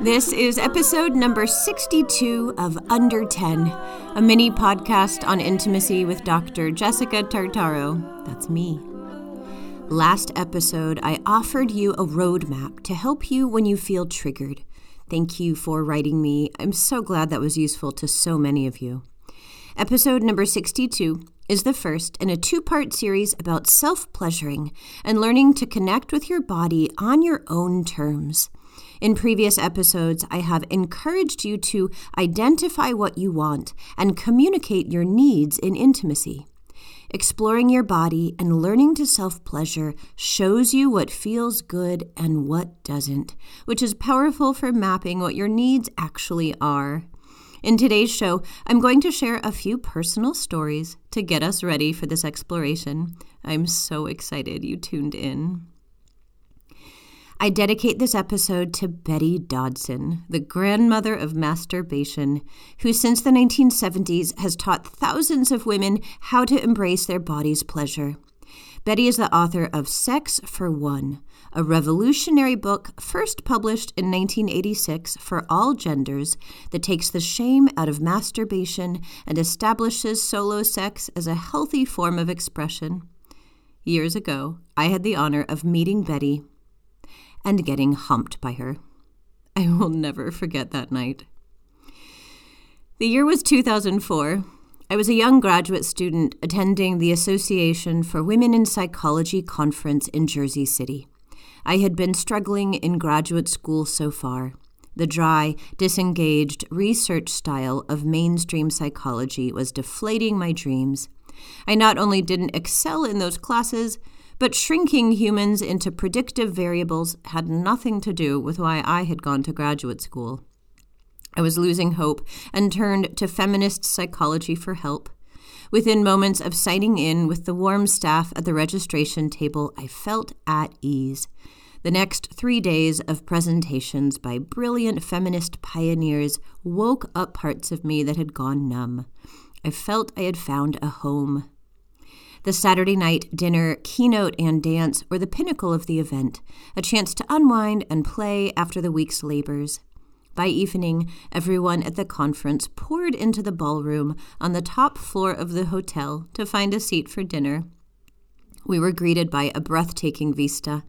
This is episode number 62 of Under 10, a mini podcast on intimacy with Dr. Jessica Tartaro. That's me. Last episode, I offered you a roadmap to help you when you feel triggered. Thank you for writing me. I'm so glad that was useful to so many of you. Episode number 62 is the first in a two part series about self pleasuring and learning to connect with your body on your own terms. In previous episodes, I have encouraged you to identify what you want and communicate your needs in intimacy. Exploring your body and learning to self pleasure shows you what feels good and what doesn't, which is powerful for mapping what your needs actually are. In today's show, I'm going to share a few personal stories to get us ready for this exploration. I'm so excited you tuned in. I dedicate this episode to Betty Dodson, the grandmother of masturbation, who since the 1970s has taught thousands of women how to embrace their body's pleasure. Betty is the author of Sex for One, a revolutionary book first published in 1986 for all genders that takes the shame out of masturbation and establishes solo sex as a healthy form of expression. Years ago, I had the honor of meeting Betty and getting humped by her. I will never forget that night. The year was 2004. I was a young graduate student attending the Association for Women in Psychology conference in Jersey City. I had been struggling in graduate school so far. The dry, disengaged research style of mainstream psychology was deflating my dreams. I not only didn't excel in those classes, but shrinking humans into predictive variables had nothing to do with why I had gone to graduate school. I was losing hope and turned to feminist psychology for help. Within moments of signing in with the warm staff at the registration table, I felt at ease. The next three days of presentations by brilliant feminist pioneers woke up parts of me that had gone numb. I felt I had found a home. The Saturday night dinner, keynote, and dance were the pinnacle of the event, a chance to unwind and play after the week's labors. By evening, everyone at the conference poured into the ballroom on the top floor of the hotel to find a seat for dinner. We were greeted by a breathtaking vista.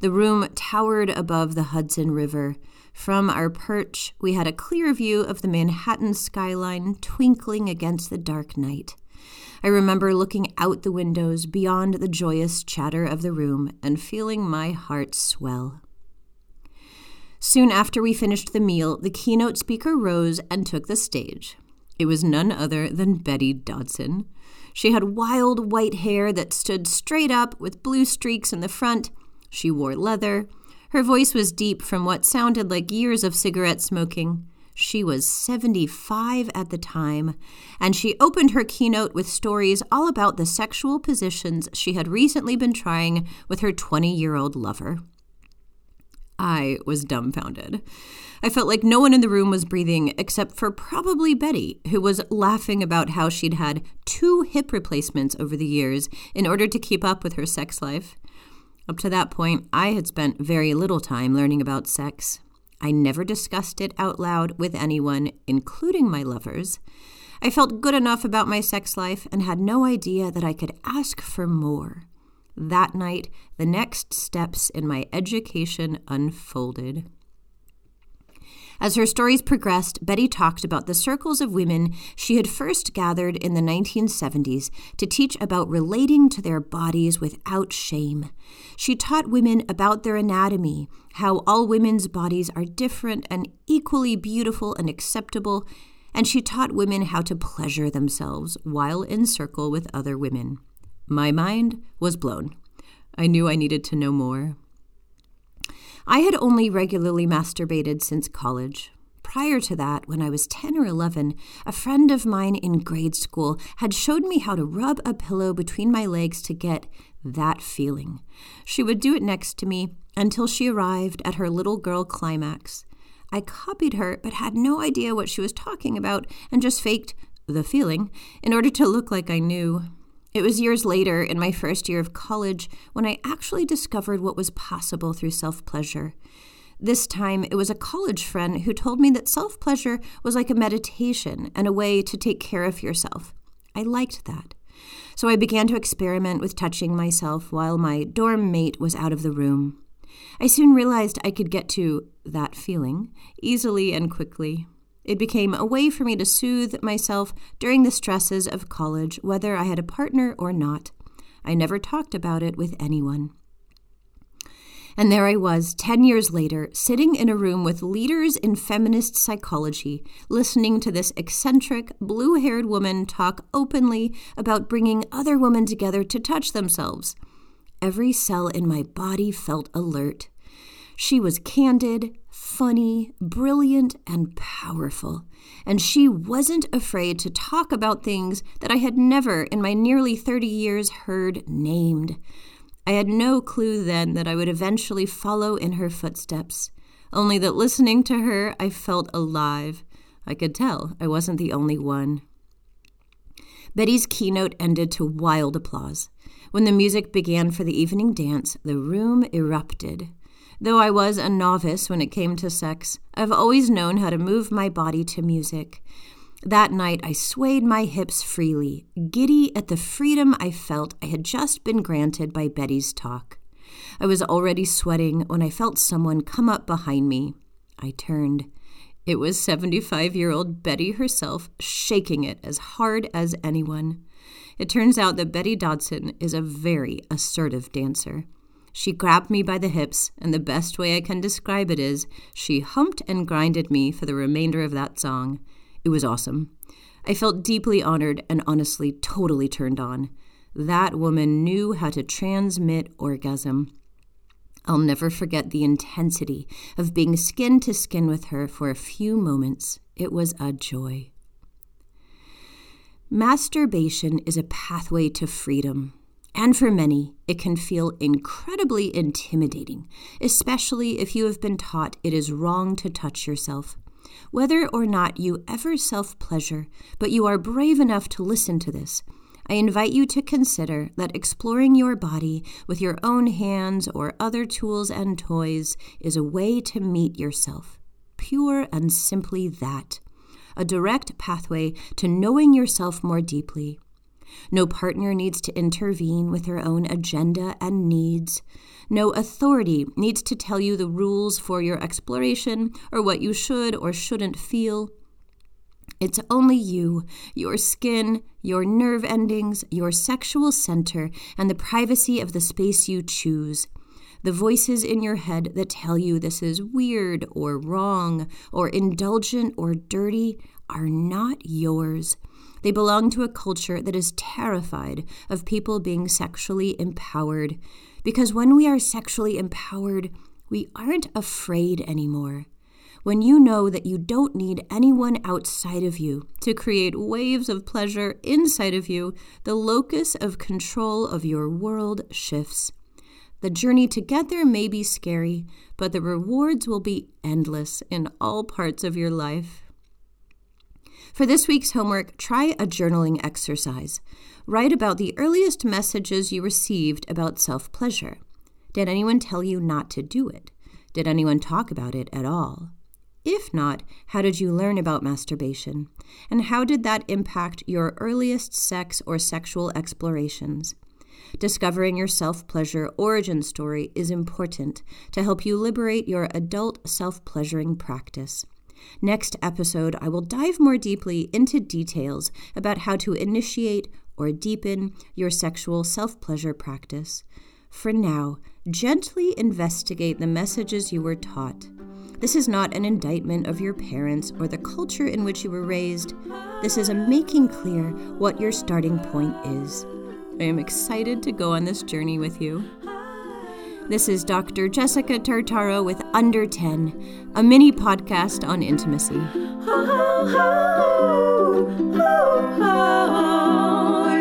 The room towered above the Hudson River. From our perch, we had a clear view of the Manhattan skyline twinkling against the dark night. I remember looking out the windows beyond the joyous chatter of the room and feeling my heart swell. Soon after we finished the meal, the keynote speaker rose and took the stage. It was none other than Betty Dodson. She had wild white hair that stood straight up with blue streaks in the front. She wore leather. Her voice was deep from what sounded like years of cigarette smoking. She was 75 at the time, and she opened her keynote with stories all about the sexual positions she had recently been trying with her 20 year old lover. I was dumbfounded. I felt like no one in the room was breathing except for probably Betty, who was laughing about how she'd had two hip replacements over the years in order to keep up with her sex life. Up to that point, I had spent very little time learning about sex. I never discussed it out loud with anyone, including my lovers. I felt good enough about my sex life and had no idea that I could ask for more. That night, the next steps in my education unfolded. As her stories progressed, Betty talked about the circles of women she had first gathered in the 1970s to teach about relating to their bodies without shame. She taught women about their anatomy, how all women's bodies are different and equally beautiful and acceptable, and she taught women how to pleasure themselves while in circle with other women. My mind was blown. I knew I needed to know more. I had only regularly masturbated since college. Prior to that, when I was 10 or 11, a friend of mine in grade school had showed me how to rub a pillow between my legs to get that feeling. She would do it next to me until she arrived at her little girl climax. I copied her, but had no idea what she was talking about and just faked the feeling in order to look like I knew. It was years later, in my first year of college, when I actually discovered what was possible through self pleasure. This time, it was a college friend who told me that self pleasure was like a meditation and a way to take care of yourself. I liked that. So I began to experiment with touching myself while my dorm mate was out of the room. I soon realized I could get to that feeling easily and quickly. It became a way for me to soothe myself during the stresses of college, whether I had a partner or not. I never talked about it with anyone. And there I was, 10 years later, sitting in a room with leaders in feminist psychology, listening to this eccentric, blue haired woman talk openly about bringing other women together to touch themselves. Every cell in my body felt alert. She was candid, funny, brilliant, and powerful. And she wasn't afraid to talk about things that I had never in my nearly 30 years heard named. I had no clue then that I would eventually follow in her footsteps, only that listening to her, I felt alive. I could tell I wasn't the only one. Betty's keynote ended to wild applause. When the music began for the evening dance, the room erupted. Though I was a novice when it came to sex, I've always known how to move my body to music. That night, I swayed my hips freely, giddy at the freedom I felt I had just been granted by Betty's talk. I was already sweating when I felt someone come up behind me. I turned. It was 75 year old Betty herself, shaking it as hard as anyone. It turns out that Betty Dodson is a very assertive dancer. She grabbed me by the hips, and the best way I can describe it is she humped and grinded me for the remainder of that song. It was awesome. I felt deeply honored and honestly totally turned on. That woman knew how to transmit orgasm. I'll never forget the intensity of being skin to skin with her for a few moments. It was a joy. Masturbation is a pathway to freedom. And for many, it can feel incredibly intimidating, especially if you have been taught it is wrong to touch yourself. Whether or not you ever self pleasure, but you are brave enough to listen to this, I invite you to consider that exploring your body with your own hands or other tools and toys is a way to meet yourself. Pure and simply that. A direct pathway to knowing yourself more deeply. No partner needs to intervene with her own agenda and needs. No authority needs to tell you the rules for your exploration or what you should or shouldn't feel. It's only you, your skin, your nerve endings, your sexual center, and the privacy of the space you choose. The voices in your head that tell you this is weird or wrong or indulgent or dirty are not yours. They belong to a culture that is terrified of people being sexually empowered. Because when we are sexually empowered, we aren't afraid anymore. When you know that you don't need anyone outside of you to create waves of pleasure inside of you, the locus of control of your world shifts. The journey to get there may be scary, but the rewards will be endless in all parts of your life. For this week's homework, try a journaling exercise. Write about the earliest messages you received about self pleasure. Did anyone tell you not to do it? Did anyone talk about it at all? If not, how did you learn about masturbation? And how did that impact your earliest sex or sexual explorations? Discovering your self pleasure origin story is important to help you liberate your adult self pleasuring practice. Next episode, I will dive more deeply into details about how to initiate or deepen your sexual self pleasure practice. For now, gently investigate the messages you were taught. This is not an indictment of your parents or the culture in which you were raised. This is a making clear what your starting point is. I am excited to go on this journey with you. This is Dr. Jessica Tartaro with Under 10, a mini podcast on intimacy. Oh, oh, oh,